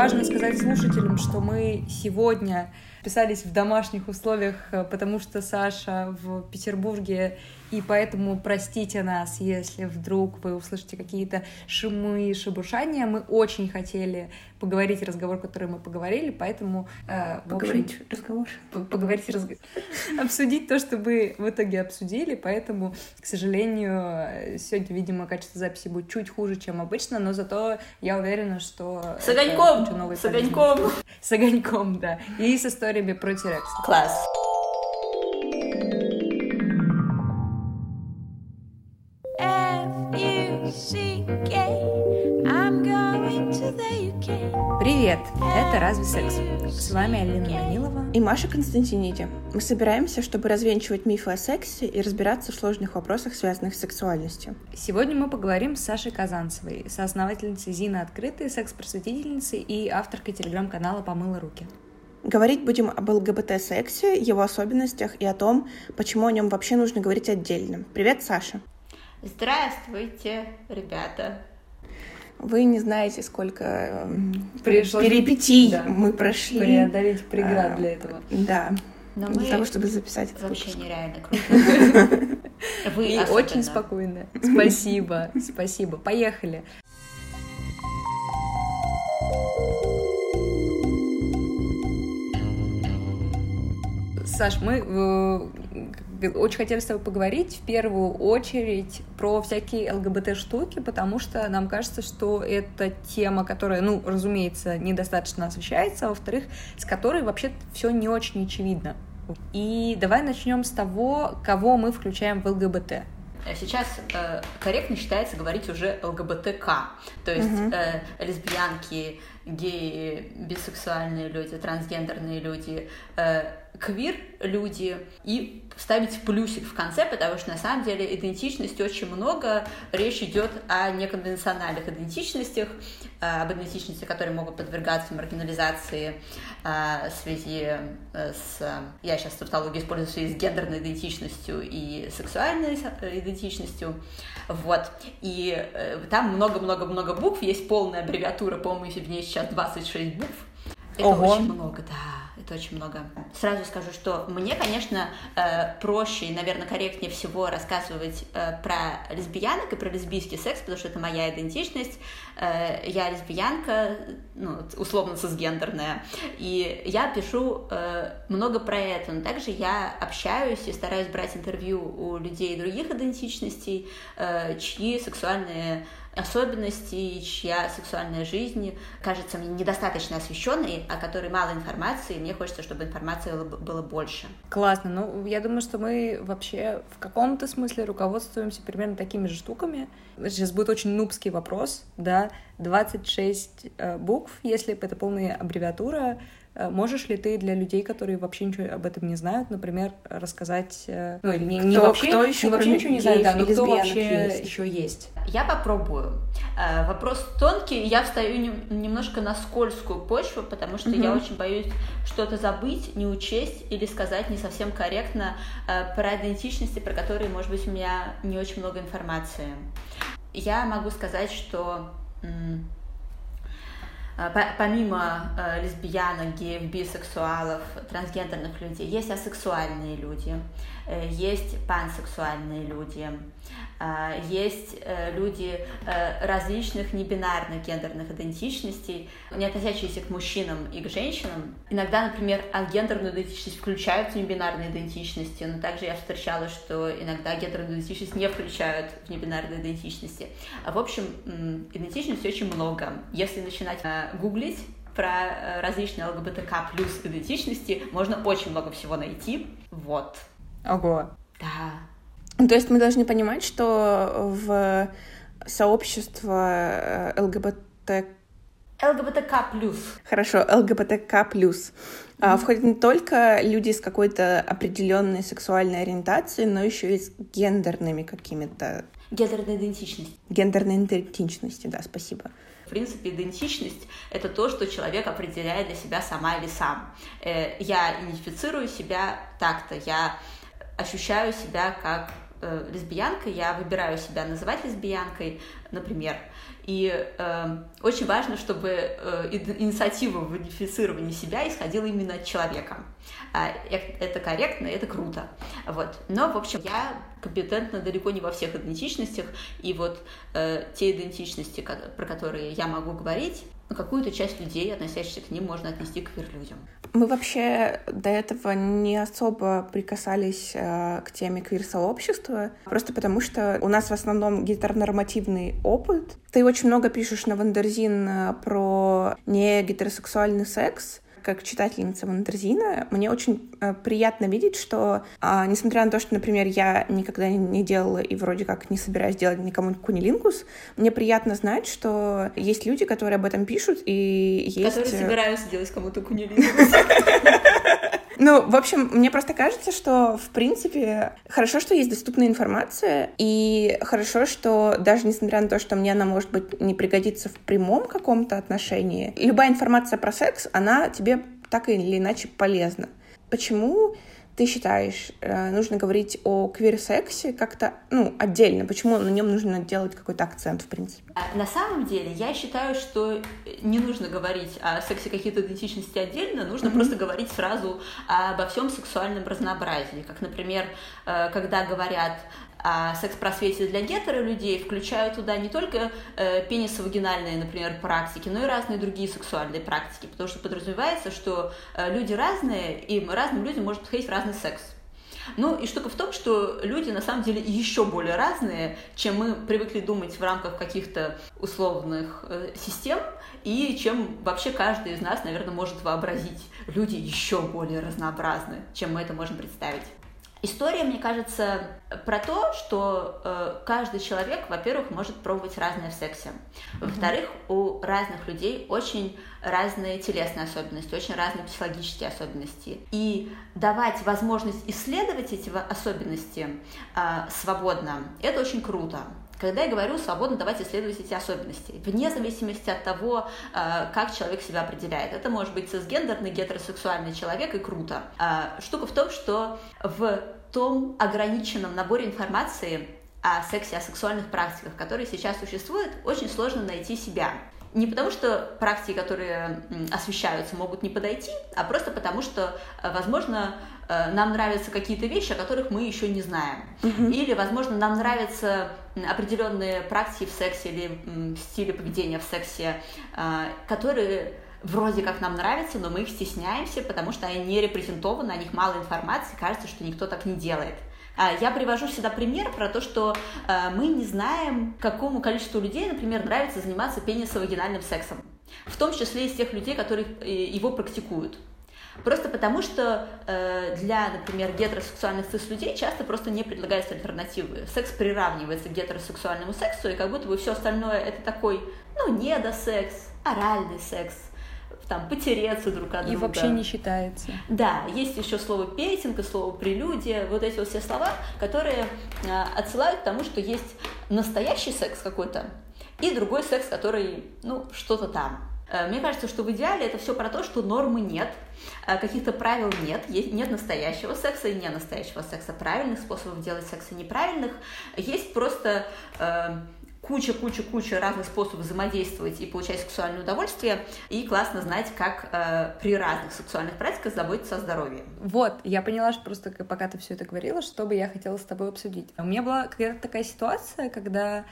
важно сказать слушателям, что мы сегодня писались в домашних условиях, э, потому что Саша в Петербурге и поэтому простите нас, если вдруг вы услышите какие-то шумы и шебуршания. Мы очень хотели поговорить разговор, который мы поговорили, поэтому... Э, поговорить общем, разговор. Поговорить разговор. Обсудить то, что вы в итоге обсудили, поэтому, к сожалению, сегодня, видимо, качество записи будет чуть хуже, чем обычно, но зато я уверена, что... С огоньком! С огоньком! С огоньком, да. И с историями про Тирекс. Класс. Привет! Это «Разве секс?» С вами Алина Данилова и Маша Константиниди. Мы собираемся, чтобы развенчивать мифы о сексе и разбираться в сложных вопросах, связанных с сексуальностью. Сегодня мы поговорим с Сашей Казанцевой, соосновательницей Зина Открытой, секс-просветительницей и авторкой телеграм-канала «Помыла руки». Говорить будем об ЛГБТ-сексе, его особенностях и о том, почему о нем вообще нужно говорить отдельно. Привет, Саша! Здравствуйте, ребята! Вы не знаете, сколько эм, Пришлось перипетий да. мы прошли. Преодолеть преград а, для этого. Да. Но для мы того, чтобы записать это. Вообще нереально круто. Вы И очень спокойно. Спасибо, спасибо. Поехали. Саш, мы э, очень хотели с тобой поговорить в первую очередь про всякие ЛГБТ-штуки, потому что нам кажется, что это тема, которая, ну, разумеется, недостаточно освещается, а во-вторых, с которой вообще все не очень очевидно. И давай начнем с того, кого мы включаем в ЛГБТ. Сейчас э, корректно считается говорить уже ЛГБТК, то есть угу. э, лесбиянки, геи, бисексуальные люди, трансгендерные люди, э, квир люди и ставить плюсик в конце, потому что на самом деле идентичности очень много. Речь идет о неконвенциональных идентичностях, э, об идентичности, которые могут подвергаться маргинализации э, в связи с... Я сейчас тавтологию использую в связи с гендерной идентичностью и сексуальной идентичностью. Вот. И там много-много-много букв, есть полная аббревиатура, по-моему, в ней сейчас 26 букв. Это Ого. очень много, да это очень много. Сразу скажу, что мне, конечно, э, проще и, наверное, корректнее всего рассказывать э, про лесбиянок и про лесбийский секс, потому что это моя идентичность. Э, я лесбиянка, ну, условно цисгендерная, и я пишу много про это, но также я общаюсь и стараюсь брать интервью у людей других идентичностей, чьи сексуальные особенности, чья сексуальная жизнь кажется мне недостаточно освещенной, о которой мало информации, и мне хочется, чтобы информации было больше. Классно. Ну, я думаю, что мы вообще в каком-то смысле руководствуемся примерно такими же штуками. Сейчас будет очень нубский вопрос, да, 26 э, букв, если это полная аббревиатура, Э, можешь ли ты для людей, которые вообще ничего об этом не знают, например, рассказать, э, ну, не, не вообще, кто еще не вообще ничего не знает, да, но кто вообще есть. еще есть? Я попробую. Э, вопрос тонкий, я встаю немножко на скользкую почву, потому что угу. я очень боюсь что-то забыть, не учесть или сказать не совсем корректно про идентичности, про которые, может быть, у меня не очень много информации. Я могу сказать, что помимо э, лесбиянок, геев, бисексуалов, трансгендерных людей, есть асексуальные люди, есть пансексуальные люди, э, есть э, люди э, различных небинарных гендерных идентичностей, не относящиеся к мужчинам и к женщинам. Иногда, например, гендерную идентичность включают в небинарные идентичности, но также я встречала, что иногда гендерную идентичность не включают в небинарные идентичности. В общем, идентичностей очень много. Если начинать гуглить про э, различные ЛГБТК плюс идентичности, можно очень много всего найти. Вот. Ого. Да. То есть мы должны понимать, что в сообщество э, ЛГБТ ЛГБТК плюс. Хорошо, ЛГБТК плюс. Mm-hmm. Входят не только люди с какой-то определенной сексуальной ориентацией, но еще и с гендерными какими-то. Гендерной идентичностью. Гендерной идентичностью, да, спасибо. В принципе, идентичность — это то, что человек определяет для себя сама или сам. Э, я идентифицирую себя так-то, я ощущаю себя как э, лесбиянка, я выбираю себя называть лесбиянкой, например, И э, очень важно, чтобы э, инициатива в идентифицировании себя исходила именно от человека. Э, это корректно, это круто. Вот. Но, в общем, я компетентна далеко не во всех идентичностях, и вот э, те идентичности, про которые я могу говорить, ну, какую-то часть людей, относящихся к ним, можно отнести к квир-людям. Мы вообще до этого не особо прикасались э, к теме квир-сообщества, просто потому что у нас в основном гетеронормативный опыт. Ты очень много пишешь на Wonderzine э, про не гетеросексуальный секс, как читательница Wonderzine'а, мне очень э, приятно видеть, что, э, несмотря на то, что, например, я никогда не делала и вроде как не собираюсь делать никому кунилингус, мне приятно знать, что есть люди, которые об этом пишут, и есть... Которые собираются делать кому-то кунилингус. Ну, в общем, мне просто кажется, что, в принципе, хорошо, что есть доступная информация, и хорошо, что даже несмотря на то, что мне она, может быть, не пригодится в прямом каком-то отношении, любая информация про секс, она тебе так или иначе полезна. Почему ты считаешь, э, нужно говорить о квир-сексе как-то, ну, отдельно? Почему на нем нужно делать какой-то акцент, в принципе? А, на самом деле, я считаю, что не нужно говорить о сексе какие-то идентичности отдельно, нужно mm-hmm. просто говорить сразу обо всем сексуальном разнообразии. Как, например, э, когда говорят а секс-просвете для гетеро людей включают туда не только э, пенисовагинальные, например, практики, но и разные другие сексуальные практики, потому что подразумевается, что э, люди разные, и разным людям может подходить разный секс. Ну и штука в том, что люди на самом деле еще более разные, чем мы привыкли думать в рамках каких-то условных э, систем, и чем вообще каждый из нас, наверное, может вообразить. Люди еще более разнообразны, чем мы это можем представить. История, мне кажется, про то, что э, каждый человек, во-первых, может пробовать разное в сексе. Во-вторых, у разных людей очень разные телесные особенности, очень разные психологические особенности. И давать возможность исследовать эти особенности э, свободно, это очень круто. Когда я говорю свободно, давайте исследовать эти особенности, вне зависимости от того, э, как человек себя определяет. Это может быть цисгендерный, гетеросексуальный человек, и круто. Э, штука в том, что в том ограниченном наборе информации о сексе, о сексуальных практиках, которые сейчас существуют, очень сложно найти себя. Не потому, что практики, которые освещаются, могут не подойти, а просто потому, что, э, возможно, нам нравятся какие-то вещи, о которых мы еще не знаем. Или, возможно, нам нравятся определенные практики в сексе или стили поведения в сексе, э, которые вроде как нам нравятся, но мы их стесняемся, потому что они не репрезентованы, о них мало информации, кажется, что никто так не делает. А, я привожу всегда пример про то, что э, мы не знаем, какому количеству людей, например, нравится заниматься пенисовагинальным сексом. В том числе из тех людей, которые его практикуют. Просто потому, что э, для, например, гетеросексуальных цис-людей часто просто не предлагаются альтернативы. Секс приравнивается к гетеросексуальному сексу, и как будто бы все остальное это такой, ну, недосекс, оральный секс, там, потереться друг от и друга. И вообще не считается. Да, есть еще слово петинг и слово прелюдия, вот эти вот все слова, которые э, отсылают к тому, что есть настоящий секс какой-то и другой секс, который, ну, что-то там. Э, мне кажется, что в идеале это все про то, что нормы нет, э, каких-то правил нет, нет настоящего секса и не настоящего секса, правильных способов делать секс и неправильных. Есть просто куча-куча-куча э, разных способов взаимодействовать и получать сексуальное удовольствие, и классно знать, как э, при разных сексуальных практиках заботиться о здоровье. Вот, я поняла, что просто пока ты все это говорила, что бы я хотела с тобой обсудить. У меня была какая-то такая ситуация, когда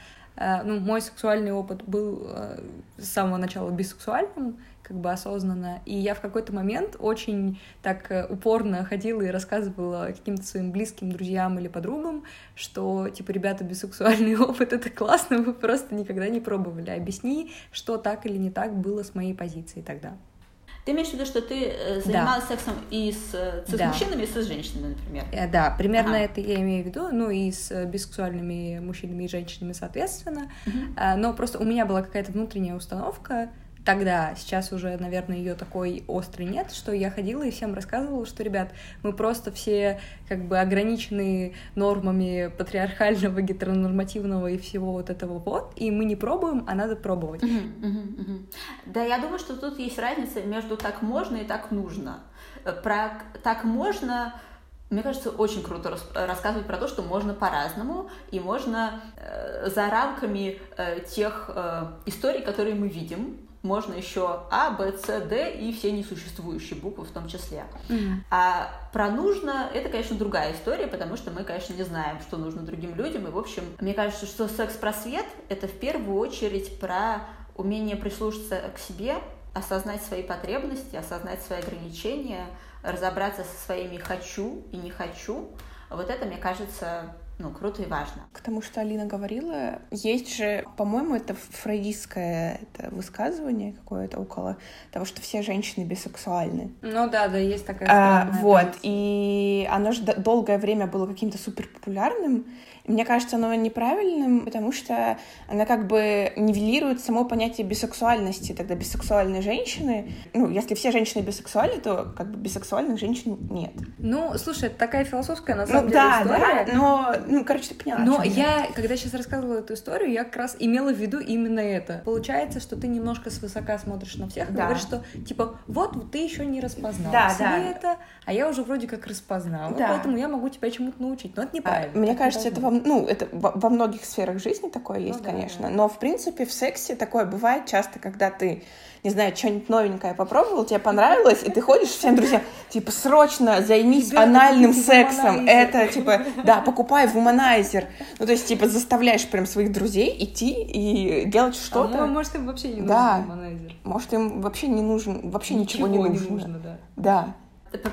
ну, мой сексуальный опыт был э, с самого начала бисексуальным, как бы осознанно, и я в какой-то момент очень так э, упорно ходила и рассказывала каким-то своим близким друзьям или подругам, что, типа, ребята, бисексуальный опыт — это классно, вы просто никогда не пробовали. Объясни, что так или не так было с моей позицией тогда. Ты имеешь в виду, что ты э, занималась да. сексом и с, э, с да. мужчинами, и с женщинами, например? Э, да, примерно ага. это я имею в виду, ну и с бисексуальными мужчинами и женщинами, соответственно. Угу. Но просто у меня была какая-то внутренняя установка, тогда, сейчас уже, наверное, ее такой острый нет, что я ходила и всем рассказывала, что, ребят, мы просто все как бы ограничены нормами патриархального, гетеронормативного и всего вот этого вот, и мы не пробуем, а надо пробовать. Uh-huh, uh-huh, uh-huh. Да, я думаю, что тут есть разница между так можно и так нужно. Про так можно Мне кажется, очень круто рассказывать про то, что можно по-разному, и можно э, за рамками э, тех э, историй, которые мы видим, можно еще А, Б, С, Д и все несуществующие буквы в том числе. Mm-hmm. А про нужно это, конечно, другая история, потому что мы, конечно, не знаем, что нужно другим людям. И, в общем, мне кажется, что секс-просвет — это в первую очередь про умение прислушаться к себе, осознать свои потребности, осознать свои ограничения, разобраться со своими «хочу» и «не хочу». Вот это, мне кажется, ну, круто и важно. К тому, что Алина говорила, есть же, по-моему, это фрейдистское это высказывание какое-то около того, что все женщины бисексуальны. Ну да, да, есть такая а, Вот, позиция. и оно же долгое время было каким-то супер популярным, мне кажется, оно неправильным, потому что она как бы нивелирует само понятие бисексуальности. Тогда бисексуальные женщины, ну, если все женщины бисексуальны, то как бы бисексуальных женщин нет. Ну, слушай, это такая философская, на самом ну, деле, да, история. Да, но, ну, короче, ты поняла. Но я, я, когда сейчас рассказывала эту историю, я как раз имела в виду именно это. Получается, что ты немножко свысока смотришь на всех и да. говоришь, что, типа, вот, ты еще не распознал да, да. это, а я уже вроде как распознала, да. поэтому я могу тебя чему-то научить. Но это неправильно. А, мне кажется, это вам ну, это во многих сферах жизни такое есть, ну, конечно, да, но, в принципе, в сексе такое бывает часто, когда ты, не знаю, что-нибудь новенькое попробовал, тебе понравилось, и ты ходишь всем друзьям, типа, срочно займись анальным сексом, это, типа, да, покупай вуманайзер, ну, то есть, типа, заставляешь прям своих друзей идти и делать а что-то. А может, им вообще не нужен да. вуманайзер. Может, им вообще не нужен, вообще ничего, ничего не нужно. Не нужно да. да.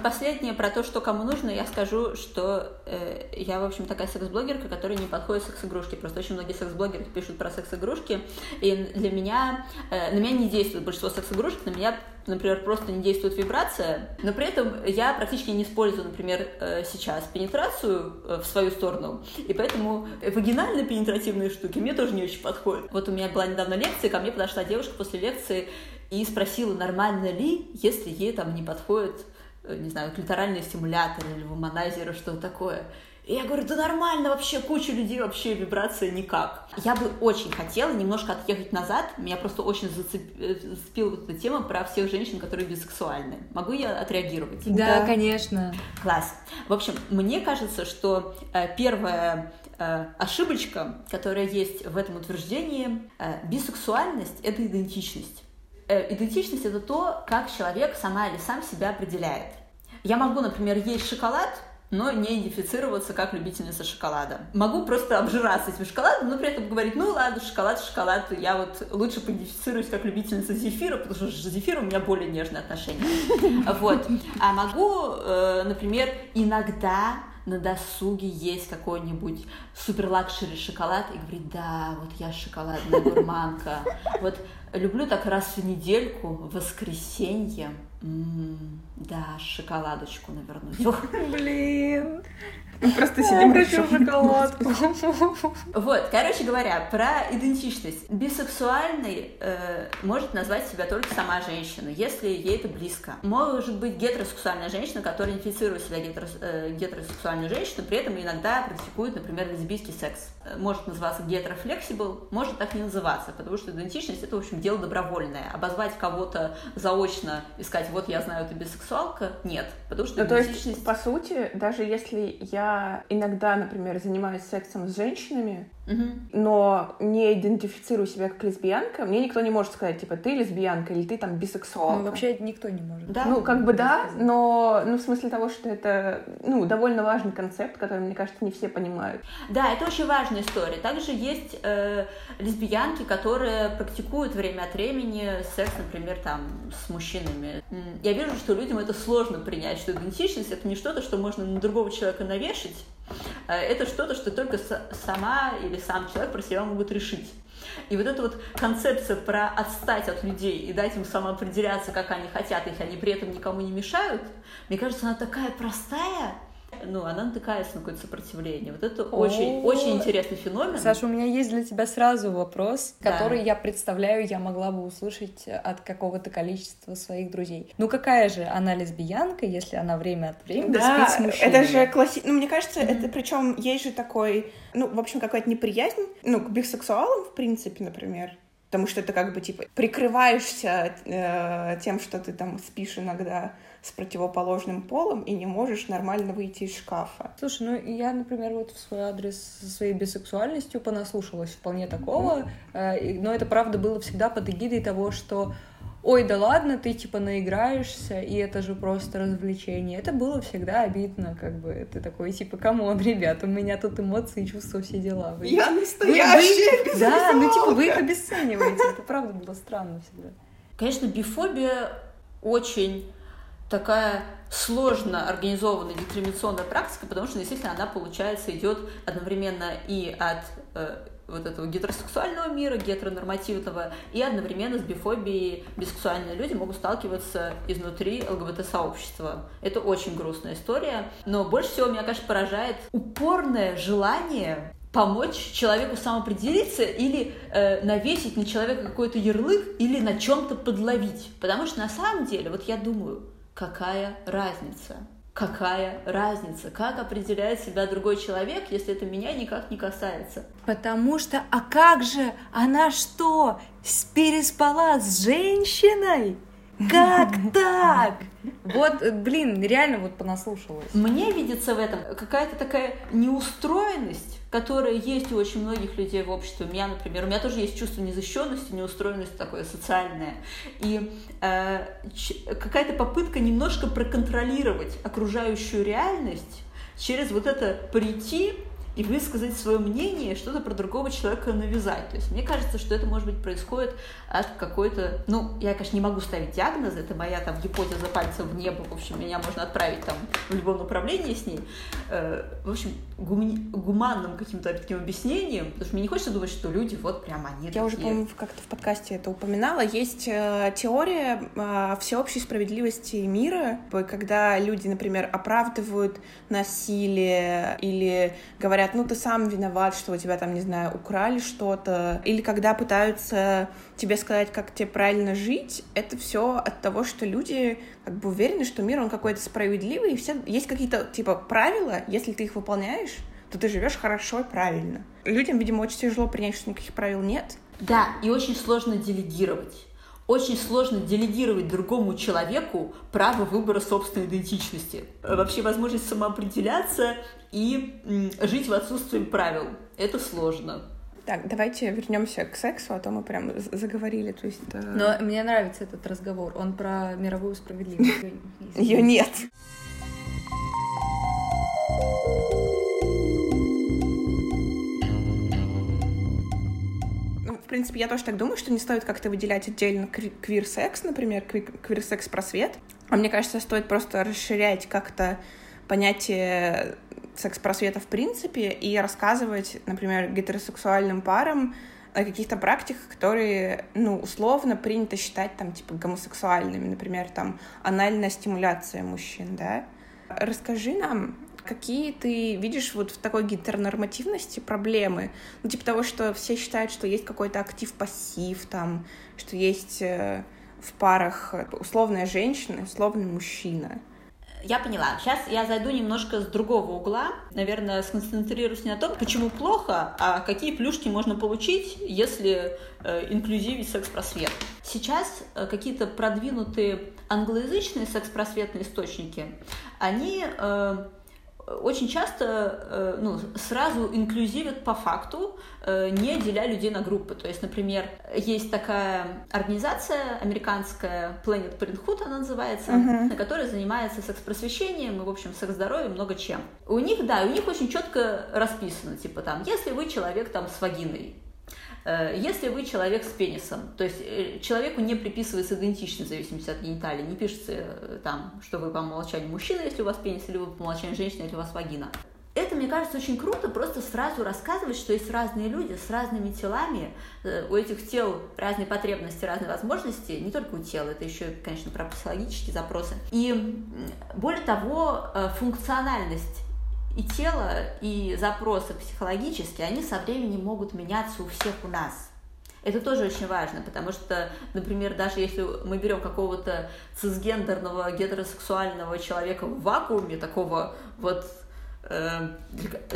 Последнее про то, что кому нужно, я скажу, что э, я, в общем, такая секс-блогерка, которая не подходит секс-игрушки. Просто очень многие секс-блогеры пишут про секс-игрушки, и для меня, э, на меня не действует большинство секс-игрушек, на меня, например, просто не действует вибрация, но при этом я практически не использую, например, э, сейчас пенетрацию э, в свою сторону, и поэтому вагинально-пенетративные штуки мне тоже не очень подходят. Вот у меня была недавно лекция, ко мне подошла девушка после лекции и спросила, нормально ли, если ей там не подходит не знаю, клиторальный стимулятор или вуманайзер, что такое. И я говорю, да нормально вообще, куча людей вообще вибрация никак. Я бы очень хотела немножко отъехать назад, меня просто очень э, зацепила вот эта тема про всех женщин, которые бисексуальны. Могу я отреагировать? Да, да. конечно. Класс. В общем, мне кажется, что э, первая э, ошибочка, которая есть в этом утверждении, э, бисексуальность — это идентичность. Э, идентичность — это то, как человек сама или сам себя определяет. Я могу, например, есть шоколад, но не идентифицироваться как любительница шоколада. Могу просто обжираться этим шоколадом, но при этом говорить, ну ладно, шоколад, шоколад, я вот лучше поидентифицируюсь как любительница зефира, потому что с зефиром у меня более нежные отношения. Вот. А могу, э, например, иногда на досуге есть какой-нибудь супер luxury шоколад и говорить, да, вот я шоколадная гурманка. Вот люблю так раз в недельку, в воскресенье, м-м, да, шоколадочку навернуть. Блин, мы просто сидим и шоколадку. Вот, короче говоря, про идентичность. Бисексуальный э, может назвать себя только сама женщина, если ей это близко. Может быть гетеросексуальная женщина, которая идентифицирует себя гетерос, э, гетеросексуальной женщиной, при этом иногда практикует, например, лесбийский секс. Э, может называться гетерофлексибл, может так не называться, потому что идентичность это, в общем, дело добровольное. Обозвать кого-то заочно и сказать, вот я знаю, ты бисексуалка, нет. Потому что ну, то есть, по сути, даже если я иногда, например, занимаюсь сексом с женщинами, но не идентифицирую себя как лесбиянка, мне никто не может сказать, типа, ты лесбиянка или ты там бисексуалка. Ну, вообще никто не может. Да? Ну, как бы да, но ну, в смысле того, что это ну, довольно важный концепт, который, мне кажется, не все понимают. Да, это очень важная история. Также есть э, лесбиянки, которые практикуют время от времени секс, например, там, с мужчинами. Я вижу, что людям это сложно принять, что идентичность — это не что-то, что можно на другого человека навешать, это что-то, что только сама или сам человек про себя могут решить. И вот эта вот концепция про отстать от людей и дать им самоопределяться, как они хотят, если они при этом никому не мешают, мне кажется, она такая простая, ну, она натыкается на какое-то сопротивление. Вот это очень, очень интересный феномен. Саша, у меня есть для тебя сразу вопрос, который я представляю, я могла бы услышать от какого-то количества своих друзей. Ну, какая же она лесбиянка, если она время от времени да, спит с мужчиной? это же класси... Ну, мне кажется, mm-hmm. это причем есть же такой, ну, в общем, какая-то неприязнь, ну, к бисексуалам, в принципе, например. Потому что это как бы, типа, прикрываешься э, тем, что ты там спишь иногда с противоположным полом и не можешь нормально выйти из шкафа. Слушай, ну я, например, вот в свой адрес со своей бисексуальностью понаслушалась вполне такого, mm-hmm. но это правда было всегда под эгидой того, что ой, да ладно, ты типа наиграешься, и это же просто развлечение. Это было всегда обидно, как бы, ты такой, типа, come on, ребят, у меня тут эмоции, чувства, все дела. Вы, Я настоящая вы, вы, Да, ну типа вы их обесцениваете, это правда было странно всегда. Конечно, бифобия очень такая сложно организованная дискриминационная практика, потому что действительно она, получается, идет одновременно и от э, вот этого гетеросексуального мира, гетеронормативного, и одновременно с бифобией бисексуальные люди могут сталкиваться изнутри ЛГБТ-сообщества. Это очень грустная история, но больше всего меня, конечно, поражает упорное желание помочь человеку самоопределиться или э, навесить на человека какой-то ярлык или на чем-то подловить. Потому что на самом деле, вот я думаю, какая разница? какая разница, как определяет себя другой человек, если это меня никак не касается. Потому что, а как же, она что, переспала с женщиной? Как так? Вот, блин, реально вот понаслушалась. Мне видится в этом какая-то такая неустроенность, которая есть у очень многих людей в обществе. У меня, например, у меня тоже есть чувство незащищенности, неустроенности такое социальное. И э, какая-то попытка немножко проконтролировать окружающую реальность через вот это прийти и высказать свое мнение, что-то про другого человека навязать. То есть мне кажется, что это, может быть, происходит от какой-то... Ну, я, конечно, не могу ставить диагноз, это моя там гипотеза пальцем в небо, в общем, меня можно отправить там в любом направлении с ней. Э, в общем, гум... гуманным каким-то таким объяснением, потому что мне не хочется думать, что люди вот прям они Я такие. уже, по-моему, как-то в подкасте это упоминала. Есть э, теория э, всеобщей справедливости мира, когда люди, например, оправдывают насилие или говорят, говорят, ну ты сам виноват, что у тебя там, не знаю, украли что-то, или когда пытаются тебе сказать, как тебе правильно жить, это все от того, что люди как бы уверены, что мир, он какой-то справедливый, и все есть какие-то, типа, правила, если ты их выполняешь, то ты живешь хорошо и правильно. Людям, видимо, очень тяжело принять, что никаких правил нет. Да, и очень сложно делегировать очень сложно делегировать другому человеку право выбора собственной идентичности. Вообще возможность самоопределяться и жить в отсутствии правил. Это сложно. Так, давайте вернемся к сексу, а то мы прям заговорили. То есть, э... Но мне нравится этот разговор. Он про мировую справедливость. Ее нет. В принципе, я тоже так думаю, что не стоит как-то выделять отдельно квир-секс, например, квир-секс-просвет. А мне кажется, стоит просто расширять как-то понятие секс-просвета в принципе и рассказывать, например, гетеросексуальным парам о каких-то практиках, которые, ну, условно принято считать там, типа, гомосексуальными, например, там, анальная стимуляция мужчин, да. Расскажи нам, Какие ты видишь вот в такой гетеронормативности проблемы? Ну, типа того, что все считают, что есть какой-то актив-пассив, там, что есть э, в парах условная женщина, условный мужчина. Я поняла. Сейчас я зайду немножко с другого угла. Наверное, сконцентрируюсь не на том, почему плохо, а какие плюшки можно получить, если э, инклюзивить секс-просвет. Сейчас э, какие-то продвинутые англоязычные секс-просветные источники, они э, очень часто э, ну, сразу инклюзивят по факту, э, не деля людей на группы. То есть, например, есть такая организация американская, Planet Parenthood она называется, uh-huh. которая занимается секс-просвещением и, в общем, секс-здоровьем, много чем. У них, да, у них очень четко расписано, типа там, если вы человек там с вагиной, если вы человек с пенисом, то есть э, человеку не приписывается идентичность в зависимости от гениталии, не пишется э, там, что вы по умолчанию мужчина, если у вас пенис, или вы по умолчанию женщина, если у вас вагина. Это, мне кажется, очень круто, просто сразу рассказывать, что есть разные люди с разными телами, у этих тел разные потребности, разные возможности, не только у тела, это еще, конечно, про психологические запросы. И более того, функциональность и тело, и запросы психологические, они со временем могут меняться у всех у нас. Это тоже очень важно, потому что, например, даже если мы берем какого-то цисгендерного гетеросексуального человека в вакууме, такого вот э,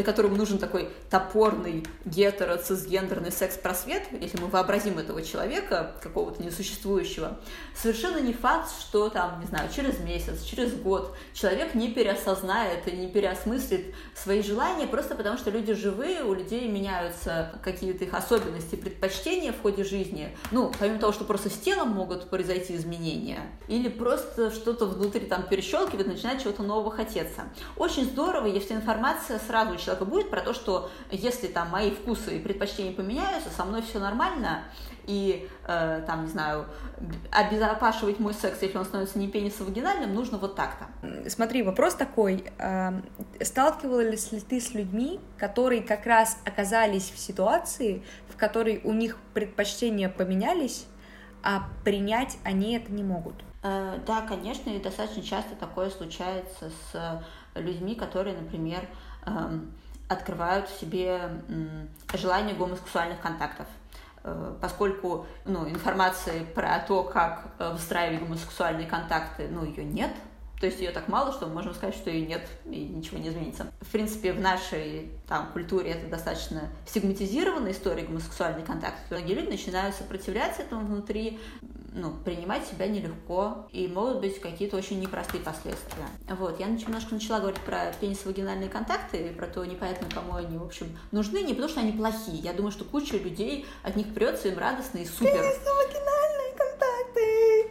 которому нужен такой топорный гетеро-цисгендерный секс-просвет, если мы вообразим этого человека, какого-то несуществующего, совершенно не факт, что там, не знаю, через месяц, через год человек не переосознает и не переосмыслит свои желания, просто потому что люди живые, у людей меняются какие-то их особенности, предпочтения в ходе жизни. Ну, помимо того, что просто с телом могут произойти изменения, или просто что-то внутри там перещелкивает, начинает чего-то нового хотеться. Очень здорово, если информация сразу у человека будет про то, что если там мои вкусы и предпочтения поменяются, со мной все нормально, и, э, там, не знаю, обезопашивать мой секс, если он становится не пенисовагинальным, нужно вот так-то. Смотри, вопрос такой. Э, сталкивалась ли ты с людьми, которые как раз оказались в ситуации, в которой у них предпочтения поменялись, а принять они это не могут? Э, да, конечно, и достаточно часто такое случается с людьми, которые, например, эм, открывают в себе желание гомосексуальных контактов э, поскольку ну, информации про то, как э, выстраивать гомосексуальные контакты, ну, ее нет, то есть ее так мало, что мы можем сказать, что ее нет, и ничего не изменится. В принципе, в нашей там, культуре это достаточно стигматизированная история гомосексуальный контакт. Многие люди начинают сопротивляться этому внутри, ну, принимать себя нелегко, и могут быть какие-то очень непростые последствия. Вот, я немножко начала говорить про пенисовагинальные контакты, и про то, непонятно, кому они, в общем, нужны, не потому что они плохие. Я думаю, что куча людей от них прется, им радостно и супер. Пенисовагинальные контакты!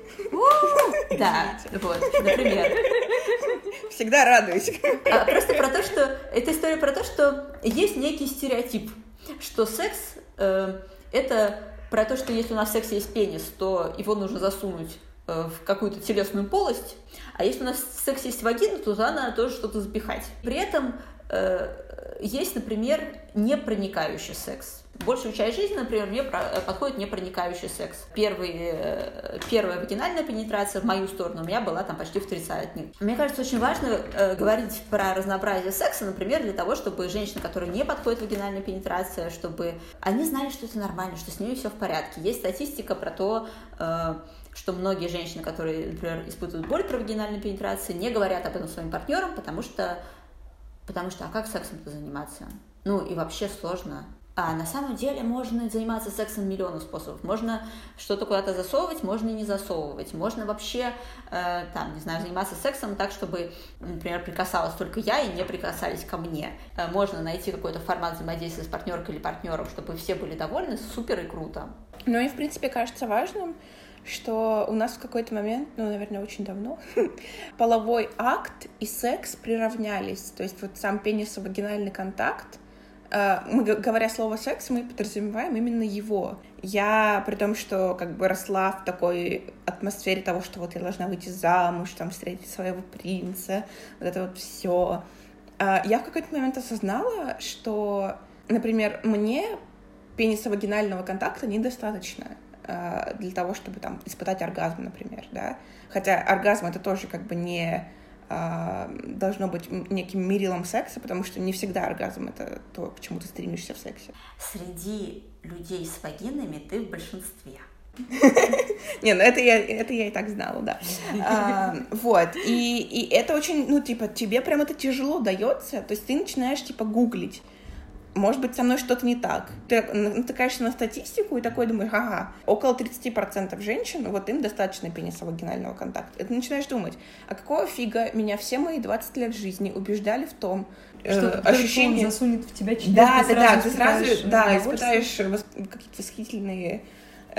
Да, вот, например. Всегда радуюсь. А, просто про то, что... Это история про то, что есть некий стереотип, что секс э, это про то, что если у нас в сексе есть пенис, то его нужно засунуть э, в какую-то телесную полость, а если у нас в сексе есть вагина, то туда надо тоже что-то запихать. При этом э, есть, например, непроникающий секс. Большую часть жизни, например, мне подходит непроникающий секс. Первый, э, первая вагинальная пенетрация в мою сторону у меня была там почти в тридцатник. Мне кажется, очень важно э, говорить про разнообразие секса, например, для того, чтобы женщины, которые не подходят вагинальная пенетрация, чтобы они знали, что это нормально, что с ними все в порядке. Есть статистика про то, э, что многие женщины, которые, например, испытывают боль при вагинальной пенетрации, не говорят об этом своим партнерам, потому что, потому что, а как сексом-то заниматься? Ну и вообще сложно. А на самом деле можно заниматься сексом миллионов способов. Можно что-то куда-то засовывать, можно и не засовывать. Можно вообще, э, там, не знаю, заниматься сексом так, чтобы, например, прикасалась только я и не прикасались ко мне. Э, можно найти какой-то формат взаимодействия с партнеркой или партнером, чтобы все были довольны, супер и круто. Ну и, в принципе, кажется важным, что у нас в какой-то момент, ну, наверное, очень давно, половой акт и секс приравнялись. То есть вот сам пенисо-вагинальный контакт — мы, говоря слово секс, мы подразумеваем именно его. Я, при том, что как бы росла в такой атмосфере того, что вот я должна выйти замуж, там, встретить своего принца, вот это вот все. Э, я в какой-то момент осознала, что, например, мне пенисовагинального контакта недостаточно э, для того, чтобы там испытать оргазм, например, да. Хотя оргазм это тоже как бы не а, должно быть неким мерилом секса, потому что не всегда оргазм — это то, к чему ты стремишься в сексе. Среди людей с вагинами ты в большинстве. Не, ну это я, это я и так знала, да. А, вот, и, и это очень, ну, типа, тебе прям это тяжело дается, то есть ты начинаешь, типа, гуглить, может быть, со мной что-то не так. Ты натыкаешься на статистику и такой думаешь, ага, около 30% женщин, вот им достаточно пенисовагинального контакта. И ты начинаешь думать, а какого фига меня все мои 20 лет жизни убеждали в том, э, что э, ощущение... засунет в тебя член, Да, да, да, ты сразу, да, испытаешь какие-то восхитительные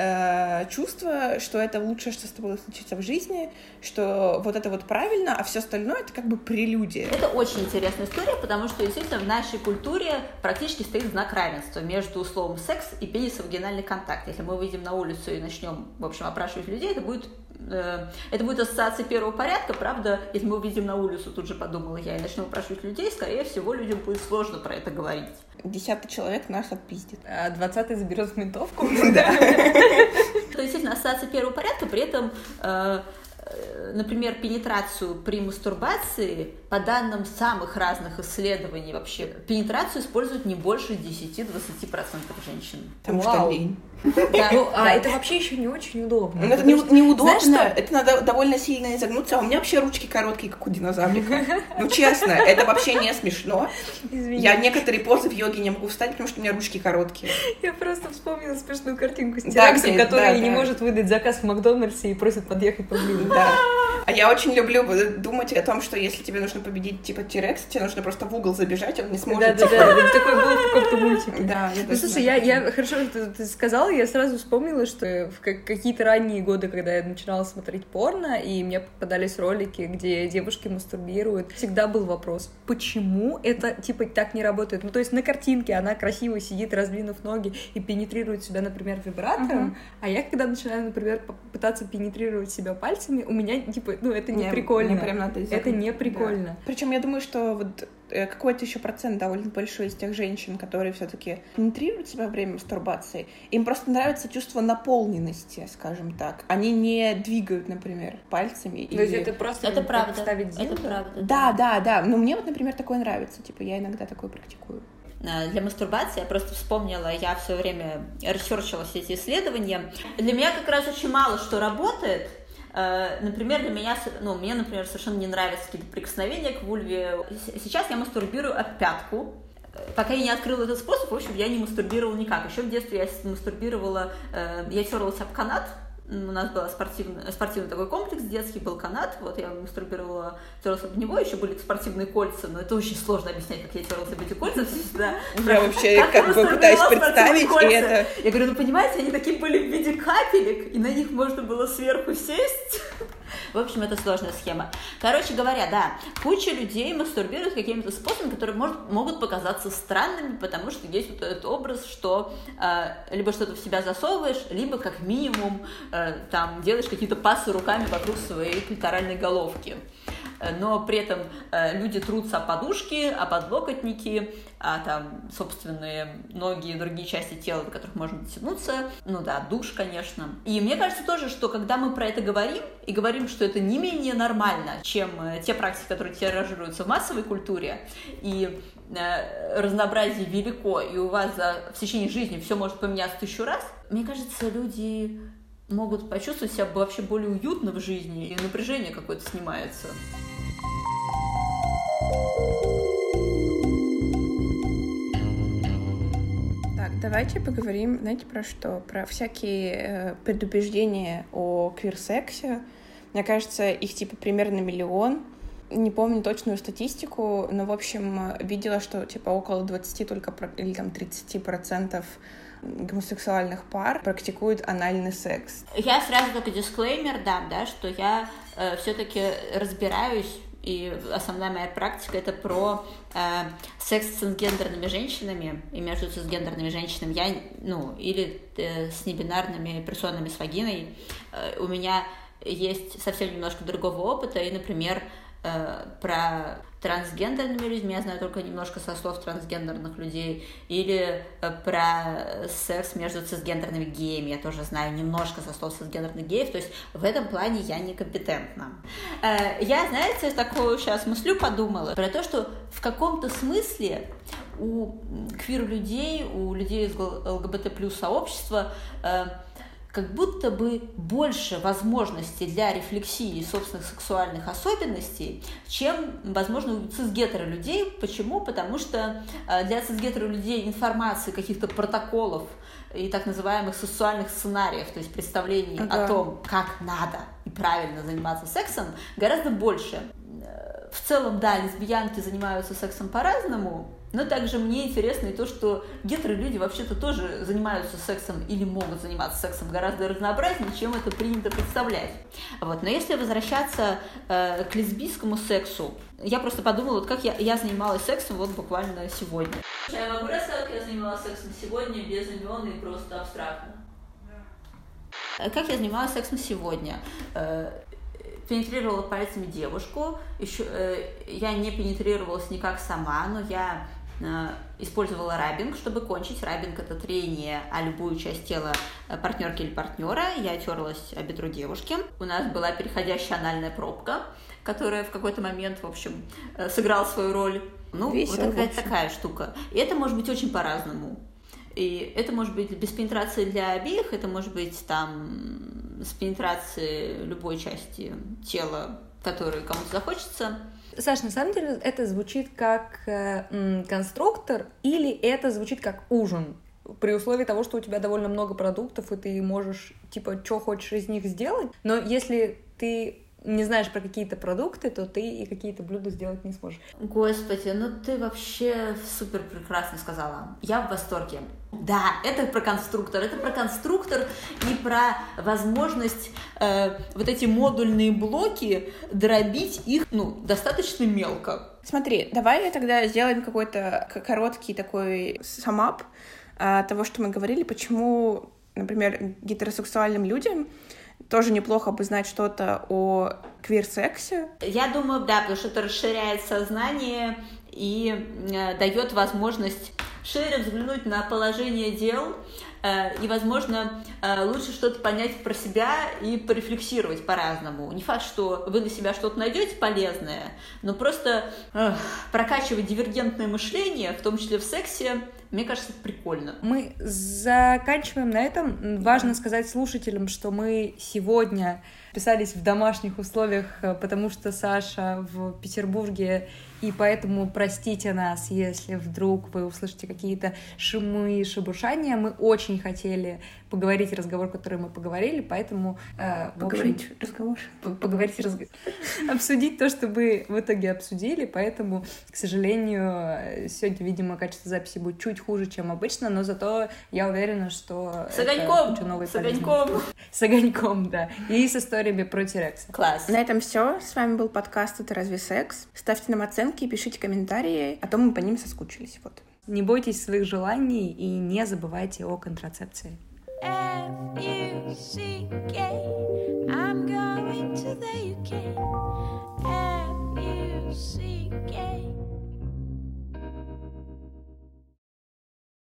э, чувство, что это лучшее, что с тобой случится в жизни, что вот это вот правильно, а все остальное это как бы прелюдия. Это очень интересная история, потому что действительно в нашей культуре практически стоит знак равенства между словом секс и пенисовагинальный контакт. Если мы выйдем на улицу и начнем, в общем, опрашивать людей, это будет это будет ассоциация первого порядка, правда, если мы увидим на улицу, тут же подумала я, и начнем опрашивать людей, скорее всего, людям будет сложно про это говорить десятый человек нас отпиздит. А двадцатый заберет ментовку. Да. То есть, действительно, ассоциация первого порядка, при этом э, э, например, пенетрацию при мастурбации, по данным самых разных исследований вообще, пенетрацию используют не больше 10-20% женщин. Потому что лень. Да, ну, а это вообще еще не очень удобно. Ну, это не, неудобно, знаешь, это надо довольно сильно изогнуться. А у меня вообще ручки короткие, как у динозаврика. Ну, честно, это вообще не смешно. Извини. Я некоторые позы в йоге не могу встать, потому что у меня ручки короткие. Я просто вспомнила смешную картинку с тераксом, да, который да, не да. может выдать заказ в Макдональдсе и просит подъехать поближе. Да. А я очень люблю думать о том, что если тебе нужно победить типа Тирекс, тебе нужно просто в угол забежать, он не сможет. Да, да, да. Такой был в каком-то мультике. Да. Ну, слушай, я, я хорошо, что ты сказала, я сразу вспомнила, что в какие-то ранние годы, когда я начинала смотреть порно, и мне попадались ролики, где девушки мастурбируют, всегда был вопрос, почему это типа так не работает? Ну, то есть на картинке она красиво сидит, раздвинув ноги и пенетрирует себя, например, вибратором, uh-huh. а я когда начинаю, например, пытаться пенетрировать себя пальцами, у меня типа ну, это не, не прикольно. Не прям надо это не прикольно. Да. Причем я думаю, что вот э, какой-то еще процент довольно большой из тех женщин, которые все-таки пенетрируют себя во время мастурбации, им просто нравится чувство наполненности, скажем так. Они не двигают, например, пальцами. То есть это просто это правда. ставить Это правда. Да, да, да. Но мне вот, например, такое нравится. Типа я иногда такое практикую э, для мастурбации, я просто вспомнила, я все время ресерчила все эти исследования. Для меня как раз очень мало что работает, например, для меня, ну, мне, например, совершенно не нравятся какие-то прикосновения к вульве. Сейчас я мастурбирую об пятку, пока я не открыла этот способ, в общем, я не мастурбировала никак. Еще в детстве я мастурбировала, э, я терлась об канат, у нас был спортивный, спортивный такой комплекс детский, был канат, вот я мастурбировала, терлась об него, еще были спортивные кольца, но это очень сложно объяснять, как я терлась об эти кольца всегда. Я вообще как бы пытаюсь представить, и это... Я говорю, ну понимаете, они такие были в виде капелек, и на них можно было сверху сесть. В общем, это сложная схема. Короче говоря, да, куча людей мастурбируют какими-то способами, которые может, могут показаться странными, потому что есть вот этот образ, что э, либо что-то в себя засовываешь, либо как минимум э, там делаешь какие-то пасы руками вокруг своей клиторальной головки. Э, но при этом э, люди трутся о подушки, о подлокотники, а там собственные ноги и другие части тела, до которых можно дотянуться. Ну да, душ, конечно. И мне кажется тоже, что когда мы про это говорим, и говорим, что это не менее нормально, чем э, те практики, которые тиражируются в массовой культуре, и разнообразие велико, и у вас за, в течение жизни все может поменяться тысячу раз, мне кажется, люди могут почувствовать себя вообще более уютно в жизни, и напряжение какое-то снимается. Так, давайте поговорим, знаете, про что? Про всякие э, предубеждения о квир-сексе. Мне кажется, их типа примерно миллион. Не помню точную статистику, но, в общем, видела, что типа около 20 только или там 30 процентов гомосексуальных пар практикуют анальный секс. Я сразу только дисклеймер дам, да, что я э, все-таки разбираюсь и основная моя практика это про э, секс с трансгендерными женщинами и между трансгендерными женщинами я ну или э, с небинарными персонами с вагиной э, у меня есть совсем немножко другого опыта и например э, про трансгендерными людьми, я знаю только немножко со слов трансгендерных людей, или э, про секс между цисгендерными геями, я тоже знаю немножко со слов цисгендерных геев, то есть в этом плане я некомпетентна. Э, я, знаете, такую сейчас мыслю подумала про то, что в каком-то смысле у квир-людей, у людей из ЛГБТ плюс сообщества как будто бы больше возможностей для рефлексии собственных сексуальных особенностей, чем, возможно, у цисгетера людей. Почему? Потому что э, для цисгетера людей информации, каких-то протоколов и так называемых сексуальных сценариев, то есть представлений ага. о том, как надо и правильно заниматься сексом, гораздо больше. Э, в целом, да, лесбиянки занимаются сексом по-разному, но также мне интересно и то, что гетеро-люди вообще-то тоже занимаются сексом или могут заниматься сексом гораздо разнообразнее, чем это принято представлять. Вот. Но если возвращаться э, к лесбийскому сексу, я просто подумала, вот как я, я занималась сексом вот буквально сегодня. Я могу рассказать, как я занималась сексом сегодня без имен и просто абстрактно? Как я занималась сексом сегодня? Э, пенетрировала пальцами девушку. Еще, э, я не пенетрировалась никак сама, но я использовала рабинг, чтобы кончить. Рабинг — это трение о любую часть тела партнерки или партнера. Я терлась о бедро девушки. У нас была переходящая анальная пробка, которая в какой-то момент, в общем, сыграла свою роль. Ну, Весело, вот какая-то такая штука. И это может быть очень по-разному. И это может быть без пенетрации для обеих, это может быть там с пенетрацией любой части тела, которой кому-то захочется. Саш, на самом деле это звучит как э, конструктор или это звучит как ужин? При условии того, что у тебя довольно много продуктов, и ты можешь, типа, что хочешь из них сделать. Но если ты не знаешь про какие-то продукты, то ты и какие-то блюда сделать не сможешь. Господи, ну ты вообще супер прекрасно сказала. Я в восторге. Да, это про конструктор. Это про конструктор и про возможность э, вот эти модульные блоки дробить их ну, достаточно мелко. Смотри, давай тогда сделаем какой-то короткий такой самап э, того, что мы говорили, почему, например, гетеросексуальным людям тоже неплохо бы знать что-то о квир-сексе. Я думаю, да, потому что это расширяет сознание и э, дает возможность шире взглянуть на положение дел э, и, возможно, э, лучше что-то понять про себя и порефлексировать по-разному. Не факт, что вы на себя что-то найдете полезное, но просто э, прокачивать дивергентное мышление, в том числе в сексе, мне кажется, это прикольно. Мы заканчиваем на этом. Важно сказать слушателям, что мы сегодня писались в домашних условиях, э, потому что Саша в Петербурге и поэтому простите нас, если вдруг вы услышите какие-то шумы и шебуршания. Мы очень хотели поговорить разговор, который мы поговорили, поэтому... Э, поговорить общем, разговор. Поговорить разговор. Обсудить то, что мы в итоге обсудили, поэтому, к сожалению, сегодня, видимо, качество записи будет чуть хуже, чем обычно, но зато я уверена, что... С огоньком! С огоньком! С огоньком, да. И с историями про Тирекса. Класс. На этом все. С вами был подкаст «Это разве секс?». Ставьте нам оценки оценки, пишите комментарии, а то мы по ним соскучились. Вот. Не бойтесь своих желаний и не забывайте о контрацепции. F-U-C-K, I'm going to the UK. F-U-C-K.